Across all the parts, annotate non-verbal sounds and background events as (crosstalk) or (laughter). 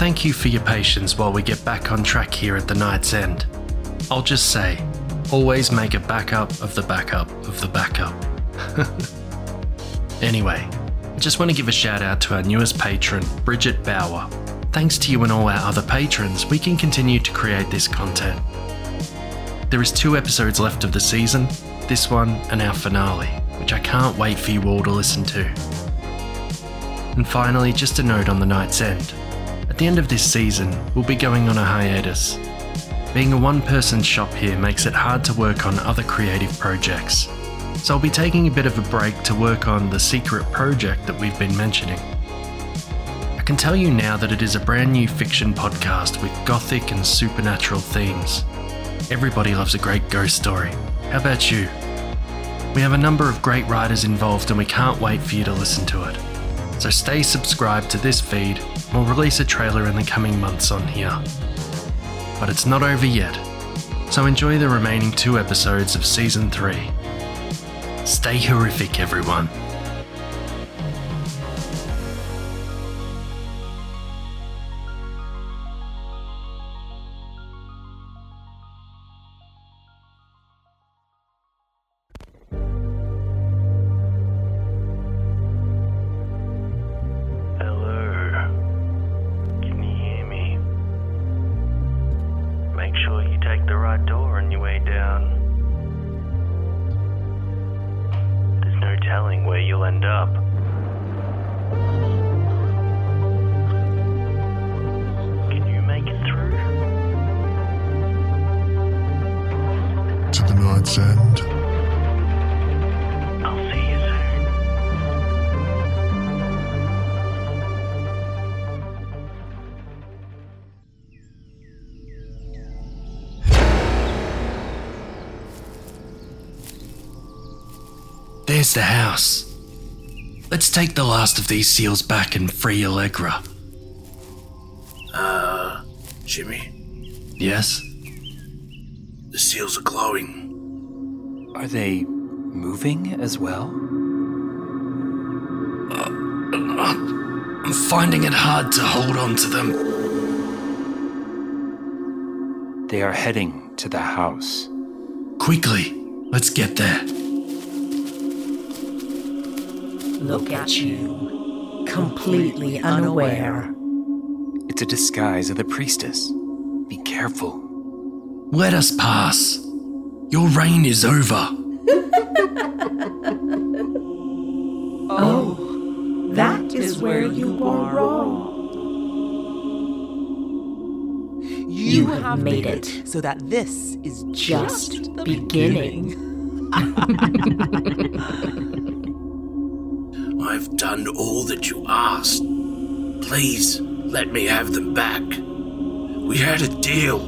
thank you for your patience while we get back on track here at the night's end. I'll just say, always make a backup of the backup of the backup. (laughs) anyway, I just want to give a shout out to our newest patron, Bridget Bauer. Thanks to you and all our other patrons, we can continue to create this content. There is two episodes left of the season, this one and our finale, which I can't wait for you all to listen to. And finally, just a note on the night's end. The end of this season, we'll be going on a hiatus. Being a one person shop here makes it hard to work on other creative projects. So I'll be taking a bit of a break to work on the secret project that we've been mentioning. I can tell you now that it is a brand new fiction podcast with gothic and supernatural themes. Everybody loves a great ghost story. How about you? We have a number of great writers involved and we can't wait for you to listen to it. So stay subscribed to this feed. We'll release a trailer in the coming months on here. But it's not over yet. So enjoy the remaining two episodes of season 3. Stay horrific, everyone. There's the house. Let's take the last of these seals back and free Allegra. Uh, Jimmy, Yes? the seals are glowing. Are they moving as well? I'm finding it hard to hold on to them. They are heading to the house. Quickly, let's get there. Look at you, completely unaware. It's a disguise of the priestess. Be careful. Let us pass. Your reign is over. (laughs) Oh, that is where you are wrong. You have made it so that this is just beginning. (laughs) (laughs) I've done all that you asked. Please let me have them back. We had a deal. (laughs)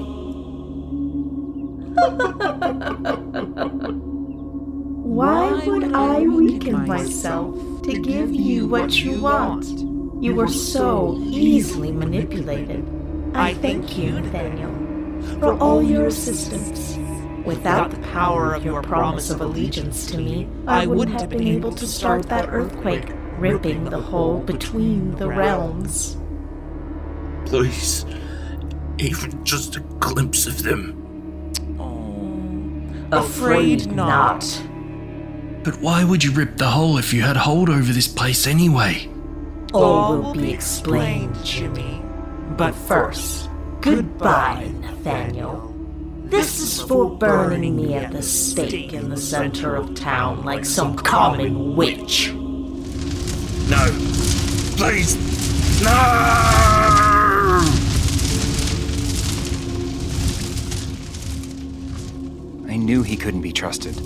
Why would I weaken myself to give you what you want? You were so easily manipulated. I thank you, Nathaniel, for all your assistance. Without the power of your promise of allegiance to me, I wouldn't have been able to start that earthquake, ripping the hole between the realms. Please, even just a glimpse of them. Oh, Afraid not. But why would you rip the hole if you had hold over this place anyway? All will be explained, Jimmy. But first, goodbye, Nathaniel. This is for burning me at the stake in the center of town like some common witch. No. Please. No! I knew he couldn't be trusted.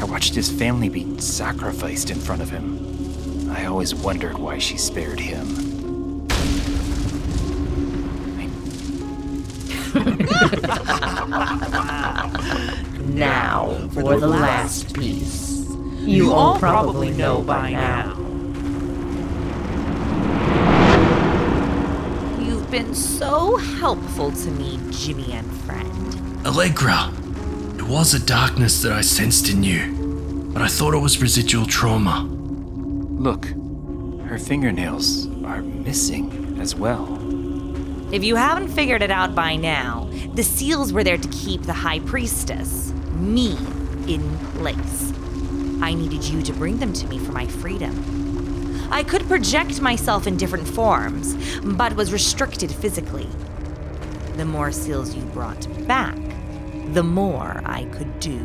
I watched his family be sacrificed in front of him. I always wondered why she spared him. (laughs) Now for the last piece. You all probably know by now. You've been so helpful to me, Jimmy and friend. Allegra, it was a darkness that I sensed in you, but I thought it was residual trauma. Look, her fingernails are missing as well. If you haven't figured it out by now, the seals were there to keep the High Priestess, me, in place. I needed you to bring them to me for my freedom. I could project myself in different forms, but was restricted physically. The more seals you brought back, the more I could do.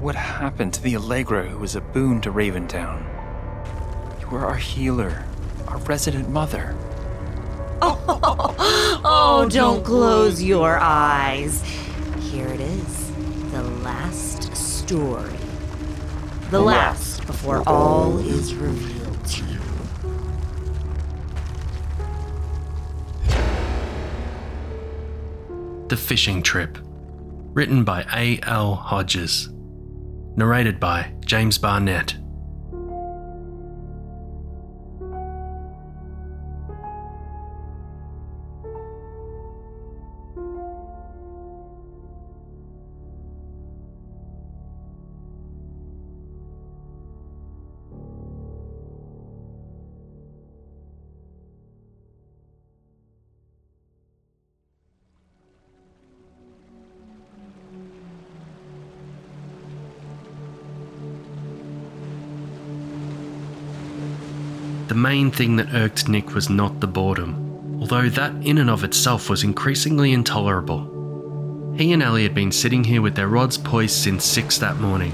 What happened to the Allegra who was a boon to Raventown? You were our healer, our resident mother. (laughs) Oh, oh, don't close your eyes. Here it is the last story. The last before all is revealed to you. The Fishing Trip. Written by A. L. Hodges. Narrated by James Barnett. Main thing that irked Nick was not the boredom, although that in and of itself was increasingly intolerable. He and Ellie had been sitting here with their rods poised since 6 that morning,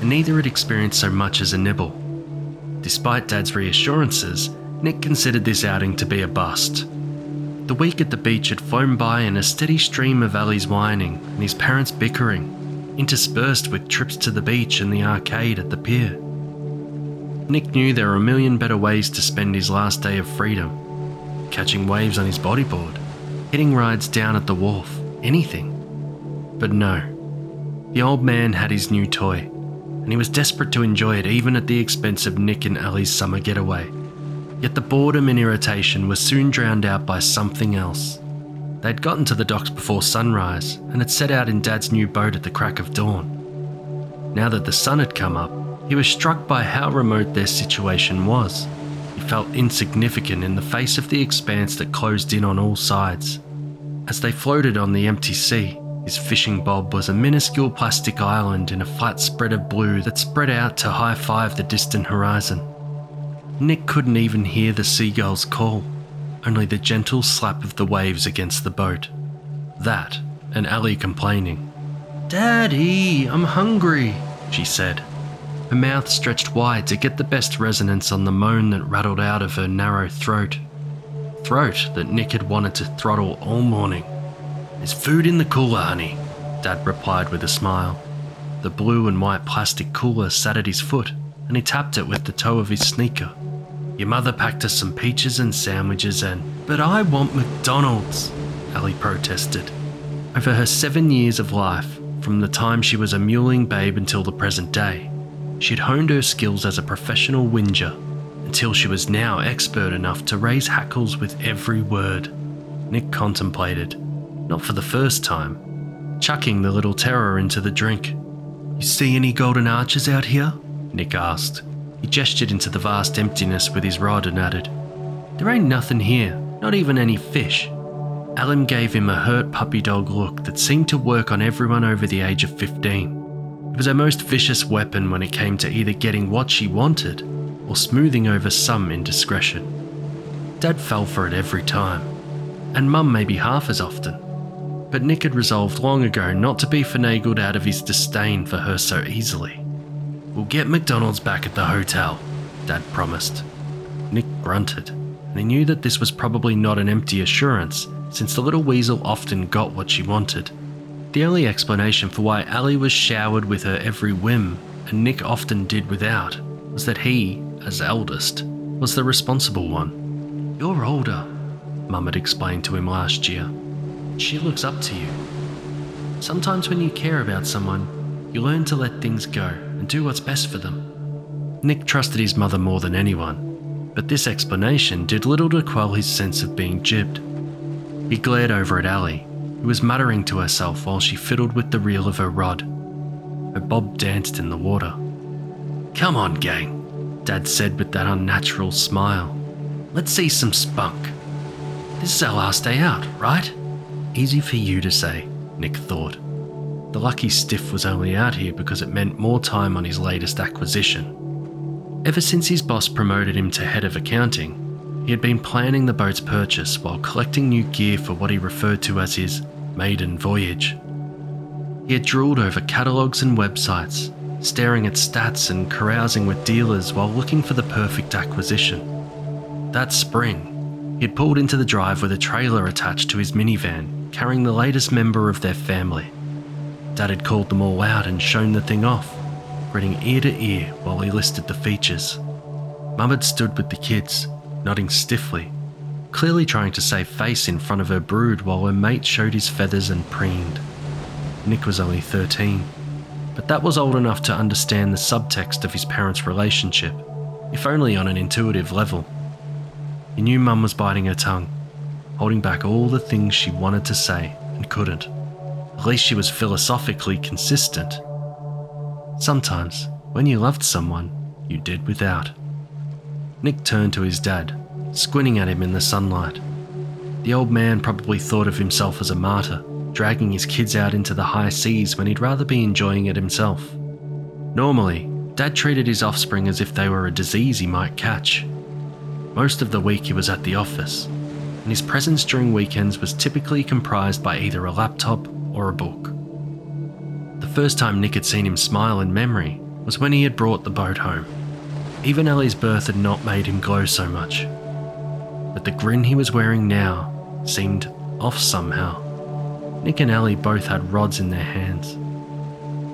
and neither had experienced so much as a nibble. Despite Dad's reassurances, Nick considered this outing to be a bust. The week at the beach had flown by in a steady stream of Ellie's whining and his parents' bickering, interspersed with trips to the beach and the arcade at the pier. Nick knew there were a million better ways to spend his last day of freedom catching waves on his bodyboard, hitting rides down at the wharf, anything. But no. The old man had his new toy, and he was desperate to enjoy it even at the expense of Nick and Ellie's summer getaway. Yet the boredom and irritation were soon drowned out by something else. They'd gotten to the docks before sunrise and had set out in Dad's new boat at the crack of dawn. Now that the sun had come up, he was struck by how remote their situation was. He felt insignificant in the face of the expanse that closed in on all sides. As they floated on the empty sea, his fishing bob was a minuscule plastic island in a flat spread of blue that spread out to high five the distant horizon. Nick couldn't even hear the seagulls call, only the gentle slap of the waves against the boat. That, and Ellie complaining. Daddy, I'm hungry, she said, her mouth stretched wide to get the best resonance on the moan that rattled out of her narrow throat. Throat that Nick had wanted to throttle all morning. There's food in the cooler, honey, Dad replied with a smile. The blue and white plastic cooler sat at his foot, and he tapped it with the toe of his sneaker. Your mother packed us some peaches and sandwiches and. But I want McDonald's, Ellie protested. Over her seven years of life, from the time she was a mewling babe until the present day, she'd honed her skills as a professional whinger until she was now expert enough to raise hackles with every word. Nick contemplated, not for the first time, chucking the little terror into the drink. You see any golden arches out here? Nick asked. He gestured into the vast emptiness with his rod and added, There ain't nothing here, not even any fish. Alan gave him a hurt puppy dog look that seemed to work on everyone over the age of 15. It was her most vicious weapon when it came to either getting what she wanted or smoothing over some indiscretion. Dad fell for it every time, and Mum maybe half as often. But Nick had resolved long ago not to be finagled out of his disdain for her so easily. We'll get McDonald's back at the hotel, Dad promised. Nick grunted, and he knew that this was probably not an empty assurance, since the little weasel often got what she wanted. The only explanation for why Ali was showered with her every whim, and Nick often did without, was that he, as eldest, was the responsible one. You're older, Mum had explained to him last year. She looks up to you. Sometimes when you care about someone, you learn to let things go and do what's best for them. Nick trusted his mother more than anyone, but this explanation did little to quell his sense of being jibbed. He glared over at Ali, who was muttering to herself while she fiddled with the reel of her rod. Her bob danced in the water. Come on, gang, Dad said with that unnatural smile. Let's see some spunk. This is our last day out, right? Easy for you to say, Nick thought. The lucky stiff was only out here because it meant more time on his latest acquisition. Ever since his boss promoted him to head of accounting, he had been planning the boat's purchase while collecting new gear for what he referred to as his maiden voyage. He had drooled over catalogues and websites, staring at stats and carousing with dealers while looking for the perfect acquisition. That spring, he had pulled into the drive with a trailer attached to his minivan, carrying the latest member of their family. Dad had called them all out and shown the thing off, grinning ear to ear while he listed the features. Mum had stood with the kids, nodding stiffly, clearly trying to save face in front of her brood while her mate showed his feathers and preened. Nick was only 13, but that was old enough to understand the subtext of his parents' relationship, if only on an intuitive level. He knew Mum was biting her tongue, holding back all the things she wanted to say and couldn't. At least she was philosophically consistent. Sometimes, when you loved someone, you did without. Nick turned to his dad, squinting at him in the sunlight. The old man probably thought of himself as a martyr, dragging his kids out into the high seas when he'd rather be enjoying it himself. Normally, Dad treated his offspring as if they were a disease he might catch. Most of the week he was at the office, and his presence during weekends was typically comprised by either a laptop or a book. The first time Nick had seen him smile in memory was when he had brought the boat home. Even Ellie's birth had not made him glow so much. But the grin he was wearing now seemed off somehow. Nick and Ellie both had rods in their hands.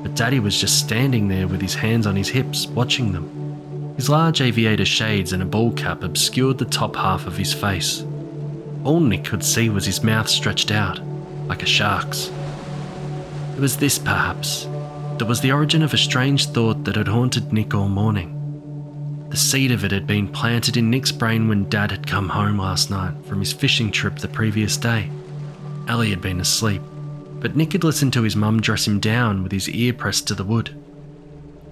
But Daddy was just standing there with his hands on his hips, watching them. His large aviator shades and a ball cap obscured the top half of his face. All Nick could see was his mouth stretched out, like a shark's. It was this, perhaps, that was the origin of a strange thought that had haunted Nick all morning. The seed of it had been planted in Nick's brain when Dad had come home last night from his fishing trip the previous day. Ellie had been asleep, but Nick had listened to his mum dress him down with his ear pressed to the wood.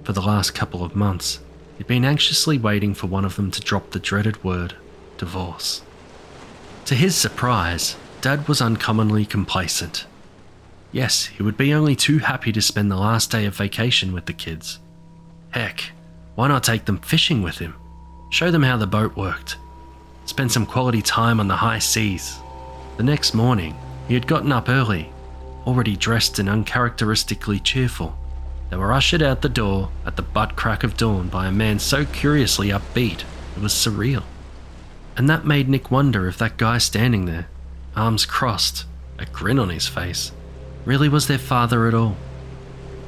For the last couple of months, he'd been anxiously waiting for one of them to drop the dreaded word divorce. To his surprise, Dad was uncommonly complacent. Yes, he would be only too happy to spend the last day of vacation with the kids. Heck, why not take them fishing with him? Show them how the boat worked. Spend some quality time on the high seas. The next morning, he had gotten up early, already dressed and uncharacteristically cheerful. They were ushered out the door at the butt crack of dawn by a man so curiously upbeat it was surreal. And that made Nick wonder if that guy standing there, arms crossed, a grin on his face, really was their father at all.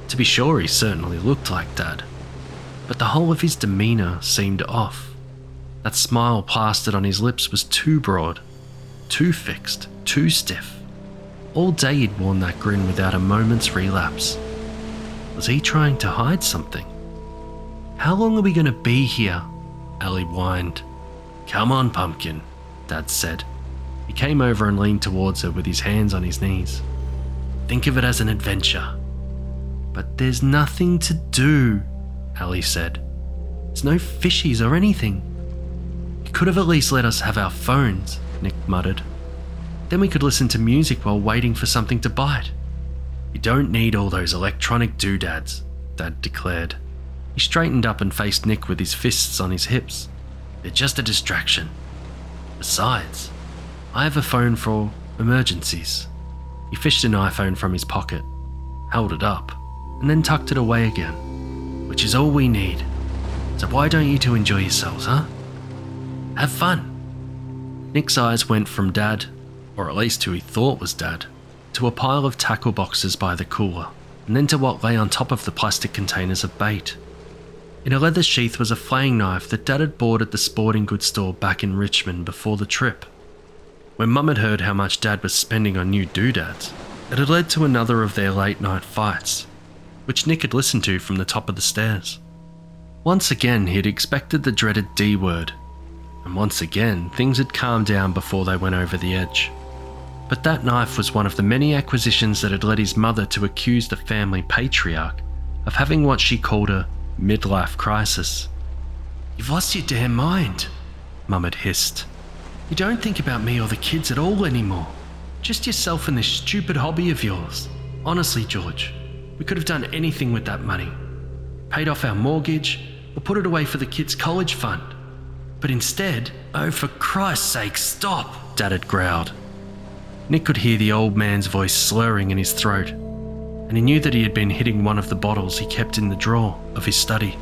To be sure, he certainly looked like Dad, but the whole of his demeanour seemed off. That smile plastered on his lips was too broad, too fixed, too stiff. All day he'd worn that grin without a moment's relapse. Was he trying to hide something? How long are we going to be here? Ellie whined. Come on, pumpkin, Dad said. He came over and leaned towards her with his hands on his knees. Think of it as an adventure. But there's nothing to do, Ellie said. It's no fishies or anything. You could have at least let us have our phones, Nick muttered. Then we could listen to music while waiting for something to bite. You don't need all those electronic doodads, Dad declared. He straightened up and faced Nick with his fists on his hips. They're just a distraction. Besides, I have a phone for emergencies. He fished an iPhone from his pocket, held it up, and then tucked it away again, which is all we need. So why don't you two enjoy yourselves, huh? Have fun. Nick's eyes went from Dad, or at least who he thought was Dad, to a pile of tackle boxes by the cooler, and then to what lay on top of the plastic containers of bait. In a leather sheath was a flaying knife that Dad had bought at the sporting goods store back in Richmond before the trip. When Mum had heard how much Dad was spending on new doodads, it had led to another of their late night fights, which Nick had listened to from the top of the stairs. Once again, he had expected the dreaded D word, and once again, things had calmed down before they went over the edge. But that knife was one of the many acquisitions that had led his mother to accuse the family patriarch of having what she called a midlife crisis. You've lost your damn mind, Mum had hissed. You don't think about me or the kids at all anymore. Just yourself and this stupid hobby of yours. Honestly, George, we could have done anything with that money. Paid off our mortgage or put it away for the kids' college fund. But instead, oh, for Christ's sake, stop, Dad had growled. Nick could hear the old man's voice slurring in his throat, and he knew that he had been hitting one of the bottles he kept in the drawer of his study.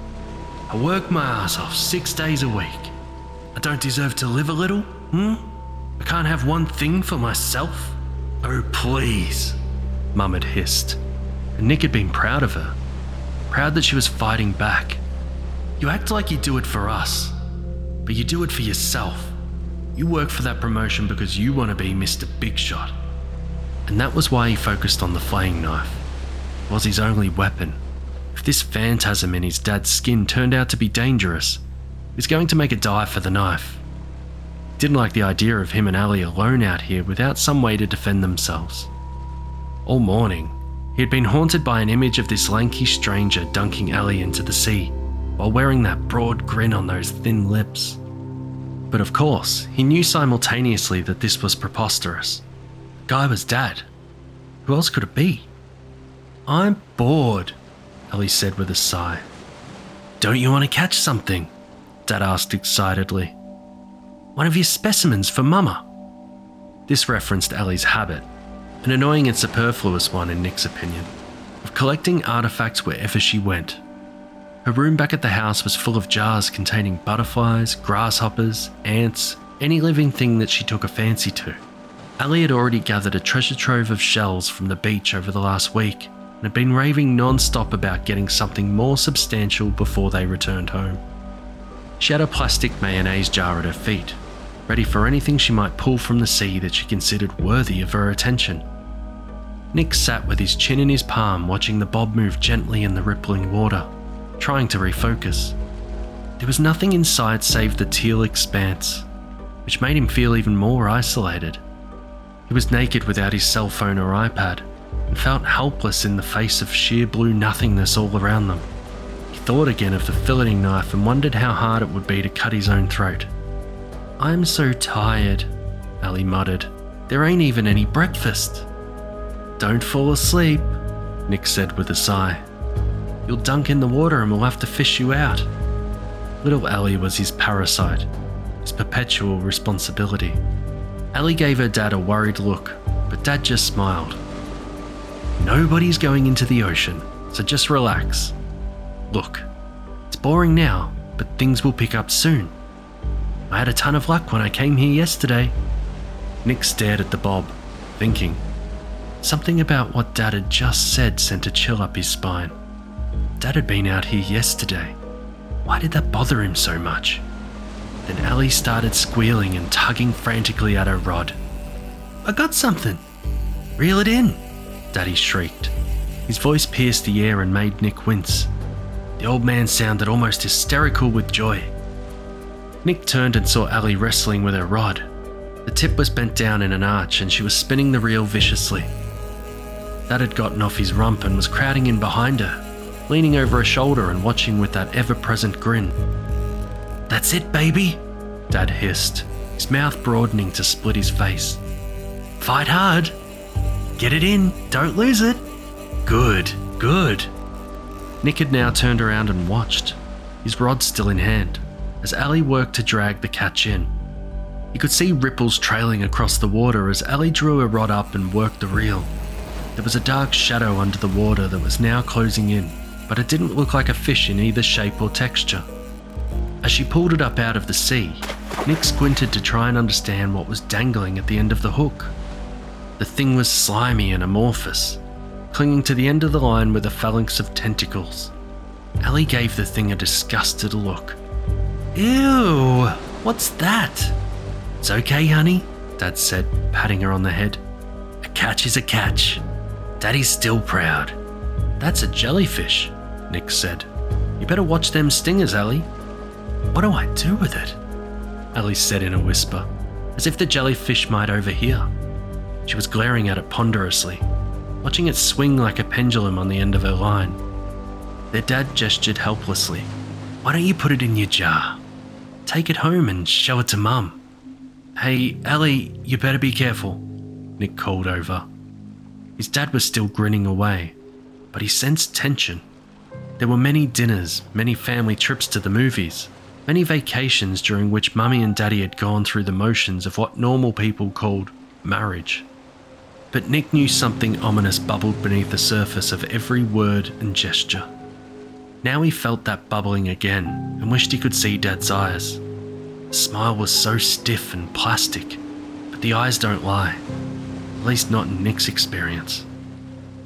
I work my ass off six days a week. I don't deserve to live a little, hmm? I can't have one thing for myself? Oh, please, Mum had hissed. And Nick had been proud of her. Proud that she was fighting back. You act like you do it for us, but you do it for yourself. You work for that promotion because you want to be Mr. Big Shot. And that was why he focused on the flaying knife. It was his only weapon. If this phantasm in his dad's skin turned out to be dangerous, he was going to make a dive for the knife. He didn't like the idea of him and Ali alone out here without some way to defend themselves. All morning, he had been haunted by an image of this lanky stranger dunking Ellie into the sea while wearing that broad grin on those thin lips. But of course, he knew simultaneously that this was preposterous. The guy was Dad. Who else could it be? I'm bored, Ellie said with a sigh. Don't you want to catch something? Dad asked excitedly. One of your specimens for Mama. This referenced Ellie's habit, an annoying and superfluous one in Nick's opinion, of collecting artifacts wherever she went. Her room back at the house was full of jars containing butterflies, grasshoppers, ants, any living thing that she took a fancy to. Ali had already gathered a treasure trove of shells from the beach over the last week and had been raving non stop about getting something more substantial before they returned home. She had a plastic mayonnaise jar at her feet, ready for anything she might pull from the sea that she considered worthy of her attention. Nick sat with his chin in his palm, watching the bob move gently in the rippling water, trying to refocus. There was nothing in sight save the teal expanse, which made him feel even more isolated. He was naked without his cell phone or iPad and felt helpless in the face of sheer blue nothingness all around them. He thought again of the filleting knife and wondered how hard it would be to cut his own throat. I'm so tired, Ali muttered. There ain't even any breakfast. Don't fall asleep, Nick said with a sigh. You'll dunk in the water and we'll have to fish you out. Little Ali was his parasite, his perpetual responsibility. Ali gave her dad a worried look, but dad just smiled. Nobody's going into the ocean, so just relax. Look, it's boring now, but things will pick up soon. I had a ton of luck when I came here yesterday. Nick stared at the bob, thinking. Something about what Dad had just said sent a chill up his spine. Dad had been out here yesterday. Why did that bother him so much? Then Ali started squealing and tugging frantically at her rod. I got something. Reel it in, Daddy shrieked. His voice pierced the air and made Nick wince. The old man sounded almost hysterical with joy. Nick turned and saw Ali wrestling with her rod. The tip was bent down in an arch and she was spinning the reel viciously. Dad had gotten off his rump and was crowding in behind her, leaning over her shoulder and watching with that ever present grin. That's it, baby, Dad hissed, his mouth broadening to split his face. Fight hard. Get it in, don't lose it. Good, good. Nick had now turned around and watched, his rod still in hand, as Ali worked to drag the catch in. He could see ripples trailing across the water as Ali drew her rod up and worked the reel. There was a dark shadow under the water that was now closing in, but it didn't look like a fish in either shape or texture. As she pulled it up out of the sea, Nick squinted to try and understand what was dangling at the end of the hook. The thing was slimy and amorphous, clinging to the end of the line with a phalanx of tentacles. Ali gave the thing a disgusted look. Ew, what's that? It's okay, honey, Dad said, patting her on the head. A catch is a catch. Daddy's still proud. That's a jellyfish, Nick said. You better watch them stingers, Ali. What do I do with it? Ali said in a whisper, as if the jellyfish might overhear. She was glaring at it ponderously, watching it swing like a pendulum on the end of her line. Their dad gestured helplessly. Why don't you put it in your jar? Take it home and show it to Mum. Hey, Ellie, you better be careful, Nick called over. His dad was still grinning away, but he sensed tension. There were many dinners, many family trips to the movies, many vacations during which Mummy and Daddy had gone through the motions of what normal people called marriage. But Nick knew something ominous bubbled beneath the surface of every word and gesture. Now he felt that bubbling again and wished he could see Dad's eyes. The smile was so stiff and plastic, but the eyes don't lie. At least not in Nick's experience.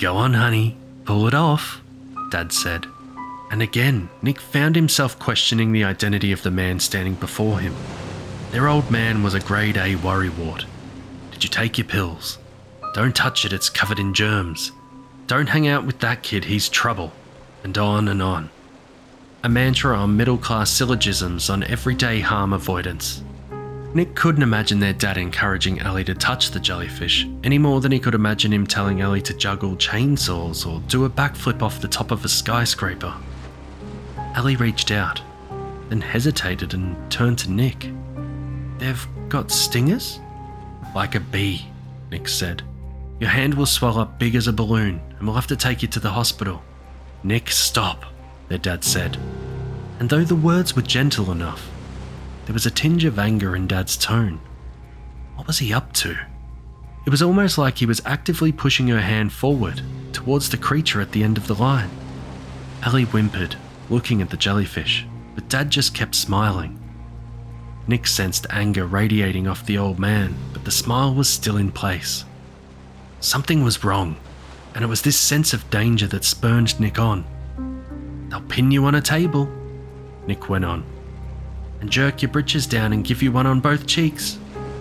Go on, honey, pull it off, Dad said. And again, Nick found himself questioning the identity of the man standing before him. Their old man was a grade A worrywart. Did you take your pills? Don't touch it, it's covered in germs. Don't hang out with that kid, he's trouble. And on and on. A mantra on middle class syllogisms on everyday harm avoidance. Nick couldn't imagine their dad encouraging Ellie to touch the jellyfish any more than he could imagine him telling Ellie to juggle chainsaws or do a backflip off the top of a skyscraper. Ellie reached out, then hesitated and turned to Nick. They've got stingers? Like a bee, Nick said. Your hand will swell up big as a balloon, and we'll have to take you to the hospital. Nick, stop, their dad said. And though the words were gentle enough, there was a tinge of anger in Dad's tone. What was he up to? It was almost like he was actively pushing her hand forward towards the creature at the end of the line. Ellie whimpered, looking at the jellyfish, but Dad just kept smiling. Nick sensed anger radiating off the old man, but the smile was still in place. Something was wrong, and it was this sense of danger that spurned Nick on. They'll pin you on a table, Nick went on, and jerk your breeches down and give you one on both cheeks.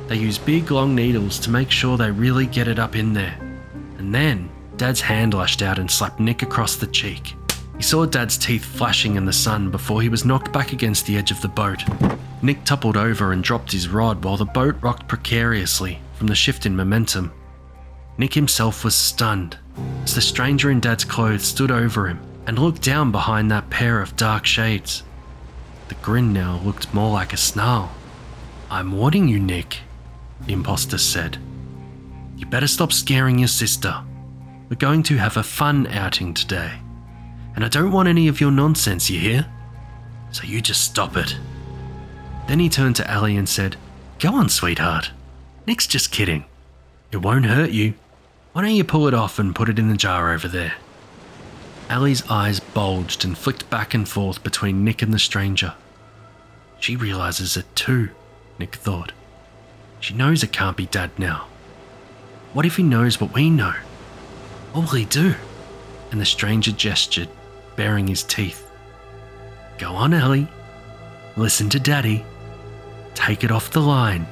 They use big long needles to make sure they really get it up in there. And then, Dad's hand lashed out and slapped Nick across the cheek. He saw Dad's teeth flashing in the sun before he was knocked back against the edge of the boat. Nick toppled over and dropped his rod while the boat rocked precariously from the shift in momentum. Nick himself was stunned as the stranger in Dad's clothes stood over him and looked down behind that pair of dark shades. The grin now looked more like a snarl. I'm warning you, Nick, the impostor said. You better stop scaring your sister. We're going to have a fun outing today. And I don't want any of your nonsense, you hear? So you just stop it. Then he turned to Ellie and said, Go on, sweetheart. Nick's just kidding. It won't hurt you. Why don't you pull it off and put it in the jar over there? Ellie's eyes bulged and flicked back and forth between Nick and the stranger. She realizes it too, Nick thought. She knows it can't be Dad now. What if he knows what we know? What will he do? And the stranger gestured, baring his teeth. Go on, Ellie. Listen to Daddy. Take it off the line.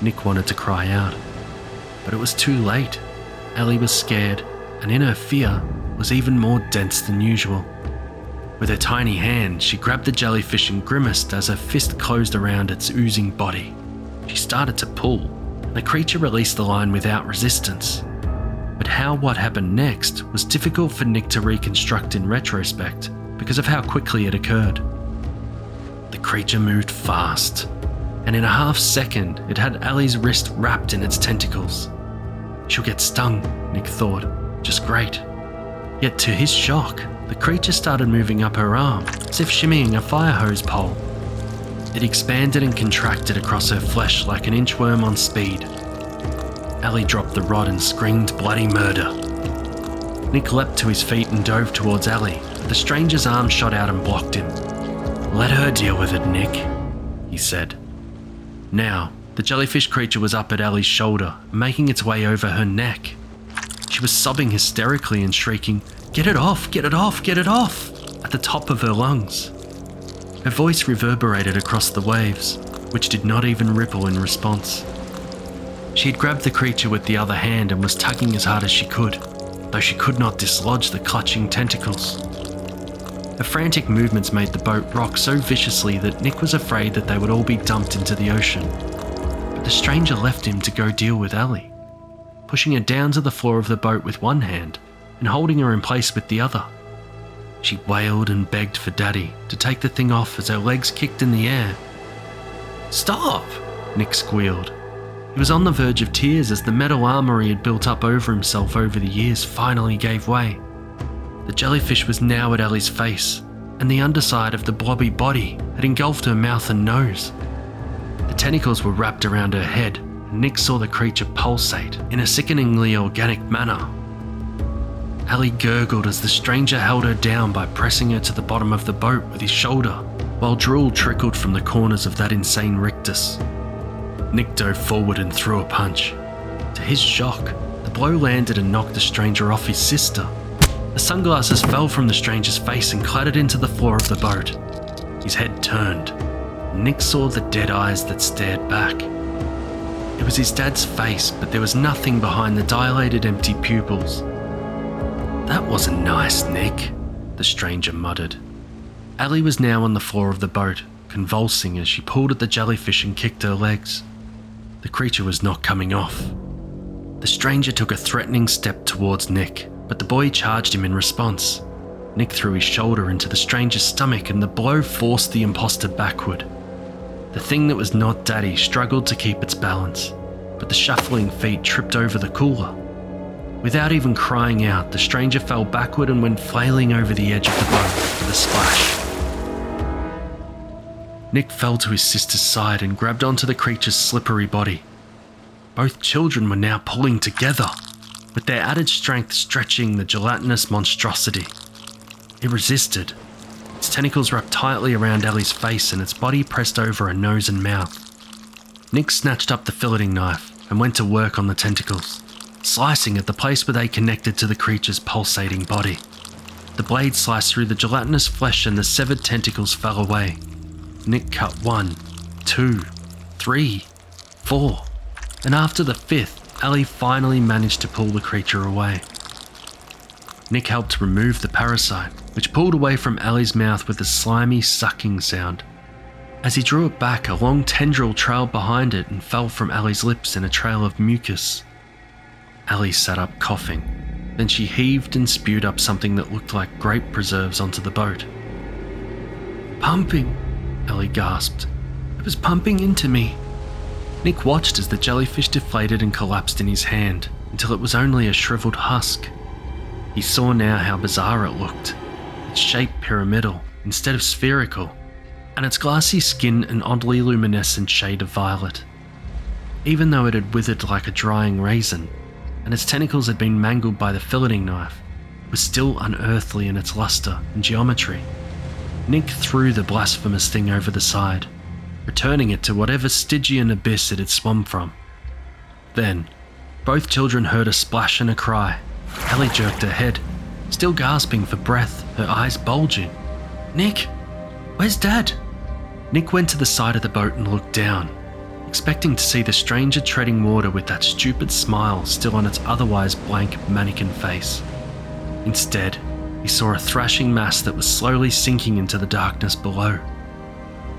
Nick wanted to cry out, but it was too late. Ellie was scared, and in her fear was even more dense than usual. With her tiny hand, she grabbed the jellyfish and grimaced as her fist closed around its oozing body. She started to pull. And the creature released the line without resistance. But how what happened next was difficult for Nick to reconstruct in retrospect because of how quickly it occurred. The creature moved fast, and in a half second, it had Ellie's wrist wrapped in its tentacles. She'll get stung, Nick thought. Just great. Yet to his shock, the creature started moving up her arm, as if shimmying a fire hose pole. It expanded and contracted across her flesh like an inchworm on speed. Ellie dropped the rod and screamed bloody murder. Nick leapt to his feet and dove towards Ellie, the stranger's arm shot out and blocked him. Let her deal with it, Nick, he said. Now, the jellyfish creature was up at Ellie's shoulder, making its way over her neck. She was sobbing hysterically and shrieking, Get it off, get it off, get it off, at the top of her lungs. Her voice reverberated across the waves, which did not even ripple in response. She had grabbed the creature with the other hand and was tugging as hard as she could, though she could not dislodge the clutching tentacles. Her frantic movements made the boat rock so viciously that Nick was afraid that they would all be dumped into the ocean. But the stranger left him to go deal with Ellie, pushing her down to the floor of the boat with one hand and holding her in place with the other. She wailed and begged for Daddy to take the thing off as her legs kicked in the air. Stop! Nick squealed. He was on the verge of tears as the metal armor he had built up over himself over the years finally gave way. The jellyfish was now at Ellie's face, and the underside of the blobby body had engulfed her mouth and nose. The tentacles were wrapped around her head, and Nick saw the creature pulsate in a sickeningly organic manner. Ellie gurgled as the stranger held her down by pressing her to the bottom of the boat with his shoulder, while drool trickled from the corners of that insane rictus. Nick dove forward and threw a punch. To his shock, the blow landed and knocked the stranger off his sister. The sunglasses fell from the stranger's face and clattered into the floor of the boat. His head turned. Nick saw the dead eyes that stared back. It was his dad's face, but there was nothing behind the dilated empty pupils. That wasn't nice, Nick, the stranger muttered. Allie was now on the floor of the boat, convulsing as she pulled at the jellyfish and kicked her legs. The creature was not coming off. The stranger took a threatening step towards Nick, but the boy charged him in response. Nick threw his shoulder into the stranger's stomach and the blow forced the impostor backward. The thing that was not Daddy struggled to keep its balance, but the shuffling feet tripped over the cooler. Without even crying out, the stranger fell backward and went flailing over the edge of the boat with a splash. Nick fell to his sister's side and grabbed onto the creature's slippery body. Both children were now pulling together, with their added strength stretching the gelatinous monstrosity. It resisted. Its tentacles wrapped tightly around Ellie's face and its body pressed over her nose and mouth. Nick snatched up the filleting knife and went to work on the tentacles, slicing at the place where they connected to the creature's pulsating body. The blade sliced through the gelatinous flesh and the severed tentacles fell away. Nick cut one, two, three, four, and after the fifth, Ali finally managed to pull the creature away. Nick helped remove the parasite, which pulled away from Ali's mouth with a slimy sucking sound. As he drew it back, a long tendril trailed behind it and fell from Ali's lips in a trail of mucus. Ellie sat up coughing. Then she heaved and spewed up something that looked like grape preserves onto the boat. Pumping, Ellie gasped. It was pumping into me. Nick watched as the jellyfish deflated and collapsed in his hand until it was only a shriveled husk. He saw now how bizarre it looked its shape pyramidal instead of spherical, and its glassy skin an oddly luminescent shade of violet. Even though it had withered like a drying raisin, and its tentacles had been mangled by the filleting knife, was still unearthly in its luster and geometry. Nick threw the blasphemous thing over the side, returning it to whatever Stygian abyss it had swum from. Then, both children heard a splash and a cry. Ellie jerked her head, still gasping for breath, her eyes bulging. Nick, where's Dad? Nick went to the side of the boat and looked down, expecting to see the stranger treading water with that stupid smile still on its otherwise blank mannequin face. Instead, he saw a thrashing mass that was slowly sinking into the darkness below.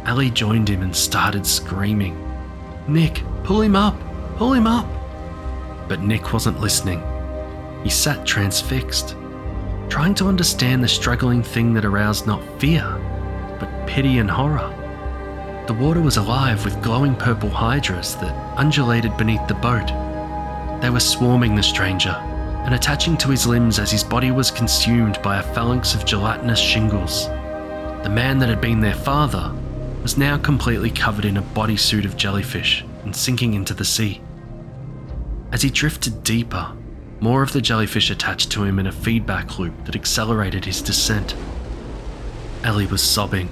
Ali joined him and started screaming. Nick, pull him up! Pull him up! But Nick wasn't listening. He sat transfixed, trying to understand the struggling thing that aroused not fear, but pity and horror. The water was alive with glowing purple hydras that undulated beneath the boat. They were swarming the stranger and attaching to his limbs as his body was consumed by a phalanx of gelatinous shingles. The man that had been their father was now completely covered in a bodysuit of jellyfish and sinking into the sea. As he drifted deeper, more of the jellyfish attached to him in a feedback loop that accelerated his descent. Ellie was sobbing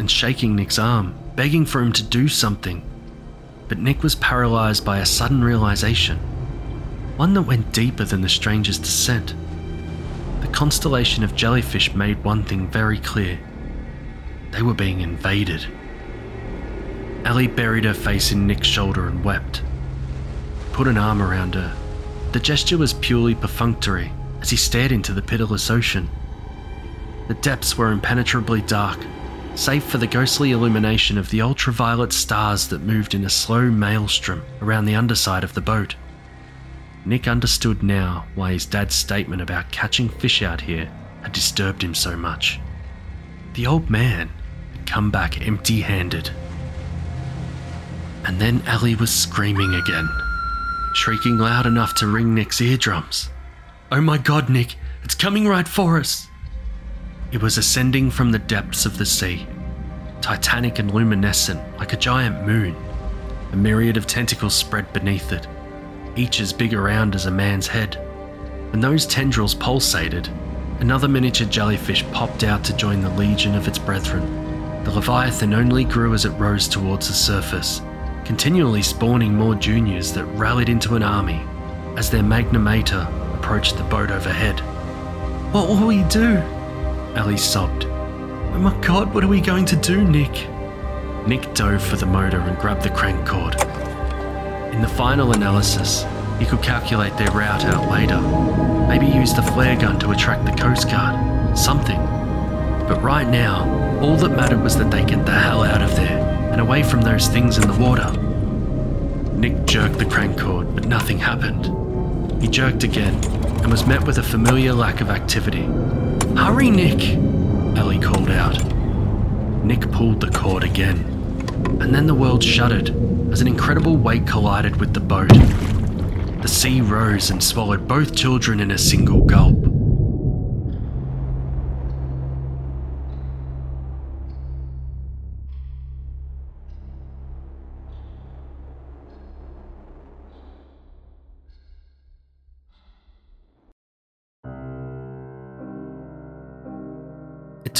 and shaking Nick's arm, begging for him to do something. But Nick was paralyzed by a sudden realization, one that went deeper than the stranger's descent. The constellation of jellyfish made one thing very clear they were being invaded. Ellie buried her face in Nick's shoulder and wept. Put an arm around her. The gesture was purely perfunctory as he stared into the pitiless ocean. The depths were impenetrably dark, save for the ghostly illumination of the ultraviolet stars that moved in a slow maelstrom around the underside of the boat. Nick understood now why his dad's statement about catching fish out here had disturbed him so much. The old man had come back empty handed. And then Ellie was screaming again, shrieking loud enough to ring Nick's eardrums. Oh my god, Nick, it's coming right for us! It was ascending from the depths of the sea, titanic and luminescent like a giant moon. A myriad of tentacles spread beneath it, each as big around as a man's head. When those tendrils pulsated, another miniature jellyfish popped out to join the legion of its brethren. The Leviathan only grew as it rose towards the surface, continually spawning more juniors that rallied into an army as their magna mater approached the boat overhead. What will we do? Ellie sobbed. Oh my god, what are we going to do, Nick? Nick dove for the motor and grabbed the crank cord. In the final analysis, he could calculate their route out later. Maybe use the flare gun to attract the Coast Guard. Something. But right now, all that mattered was that they get the hell out of there and away from those things in the water. Nick jerked the crank cord, but nothing happened. He jerked again and was met with a familiar lack of activity. Hurry, Nick! Ellie called out. Nick pulled the cord again, and then the world shuddered as an incredible weight collided with the boat. The sea rose and swallowed both children in a single gulp.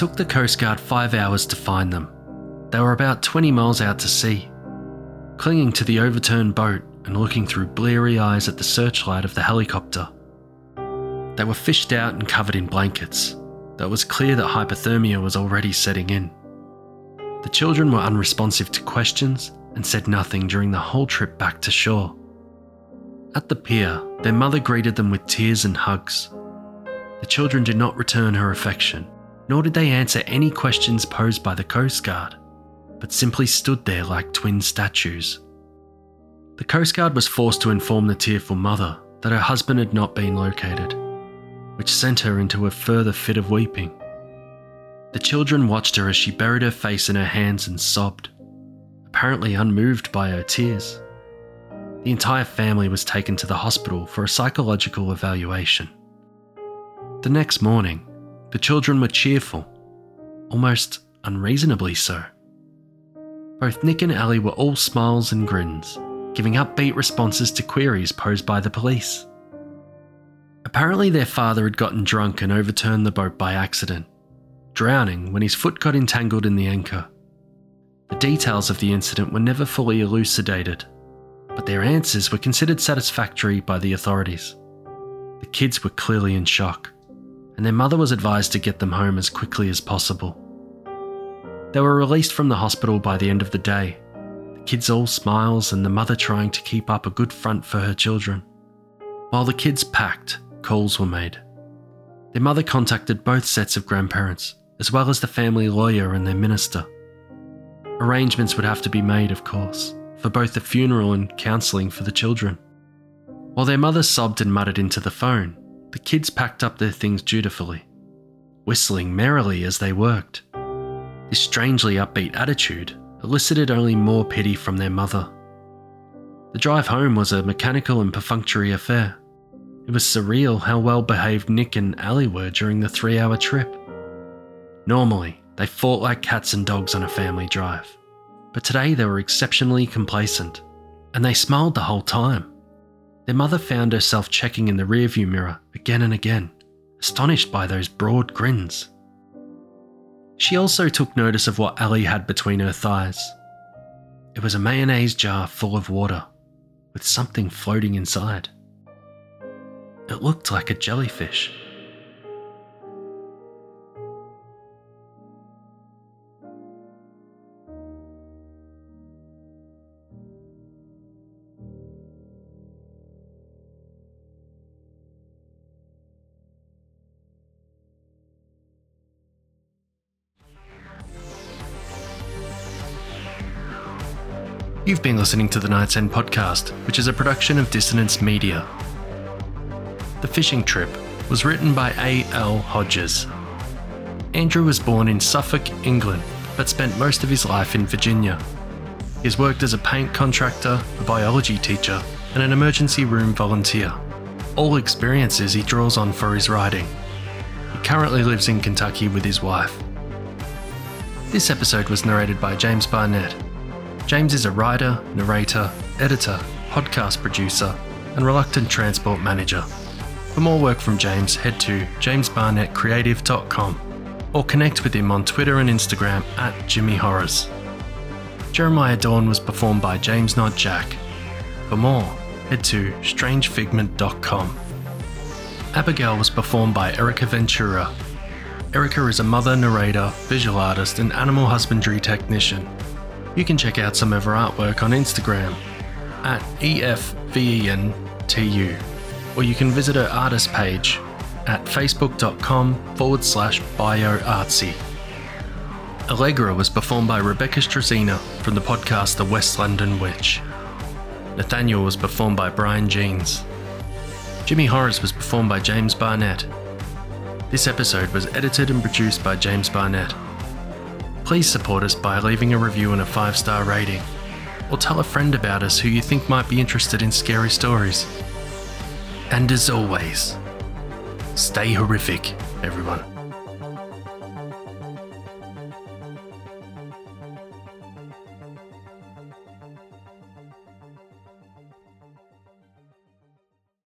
Took the Coast Guard five hours to find them. They were about 20 miles out to sea. Clinging to the overturned boat and looking through bleary eyes at the searchlight of the helicopter. They were fished out and covered in blankets, though it was clear that hypothermia was already setting in. The children were unresponsive to questions and said nothing during the whole trip back to shore. At the pier, their mother greeted them with tears and hugs. The children did not return her affection, nor did they answer any questions posed by the Coast Guard, but simply stood there like twin statues. The Coast Guard was forced to inform the tearful mother that her husband had not been located, which sent her into a further fit of weeping. The children watched her as she buried her face in her hands and sobbed, apparently unmoved by her tears. The entire family was taken to the hospital for a psychological evaluation. The next morning, the children were cheerful, almost unreasonably so. Both Nick and Ellie were all smiles and grins, giving upbeat responses to queries posed by the police. Apparently, their father had gotten drunk and overturned the boat by accident, drowning when his foot got entangled in the anchor. The details of the incident were never fully elucidated, but their answers were considered satisfactory by the authorities. The kids were clearly in shock, and their mother was advised to get them home as quickly as possible. They were released from the hospital by the end of the day, the kids all smiles and the mother trying to keep up a good front for her children. While the kids packed, calls were made. Their mother contacted both sets of grandparents, as well as the family lawyer and their minister. Arrangements would have to be made, of course, for both the funeral and counselling for the children. While their mother sobbed and muttered into the phone, the kids packed up their things dutifully, whistling merrily as they worked. This strangely upbeat attitude elicited only more pity from their mother. The drive home was a mechanical and perfunctory affair. It was surreal how well behaved Nick and Allie were during the three hour trip. Normally, they fought like cats and dogs on a family drive, but today they were exceptionally complacent, and they smiled the whole time. Their mother found herself checking in the rearview mirror again and again, astonished by those broad grins. She also took notice of what Ali had between her thighs. It was a mayonnaise jar full of water, with something floating inside. It looked like a jellyfish. You've been listening to the Night's End podcast, which is a production of Dissonance Media. The Fishing Trip was written by A.L. Hodges. Andrew was born in Suffolk, England, but spent most of his life in Virginia. He has worked as a paint contractor, a biology teacher, and an emergency room volunteer. All experiences he draws on for his writing. He currently lives in Kentucky with his wife. This episode was narrated by James Barnett. James is a writer, narrator, editor, podcast producer, and reluctant transport manager. For more work from James, head to jamesbarnettcreative.com or connect with him on Twitter and Instagram at Jimmy Horrors. Jeremiah Dorne was performed by James Not Jack. For more, head to strangefigment.com. Abigail was performed by Erika Ventura. Erika is a mother, narrator, visual artist, and animal husbandry technician. You can check out some of her artwork on Instagram at EFVENTU, or you can visit her artist page at facebook.com forward slash bioartsy. Allegra was performed by Rebecca Struzyna from the podcast The West London Witch. Nathaniel was performed by Bryan Jeans. Jimmy Horrors was performed by James Barnett. This episode was edited and produced by James Barnett. Please support us by leaving a review and a five star rating, or tell a friend about us who you think might be interested in scary stories. And as always, stay horrific, everyone.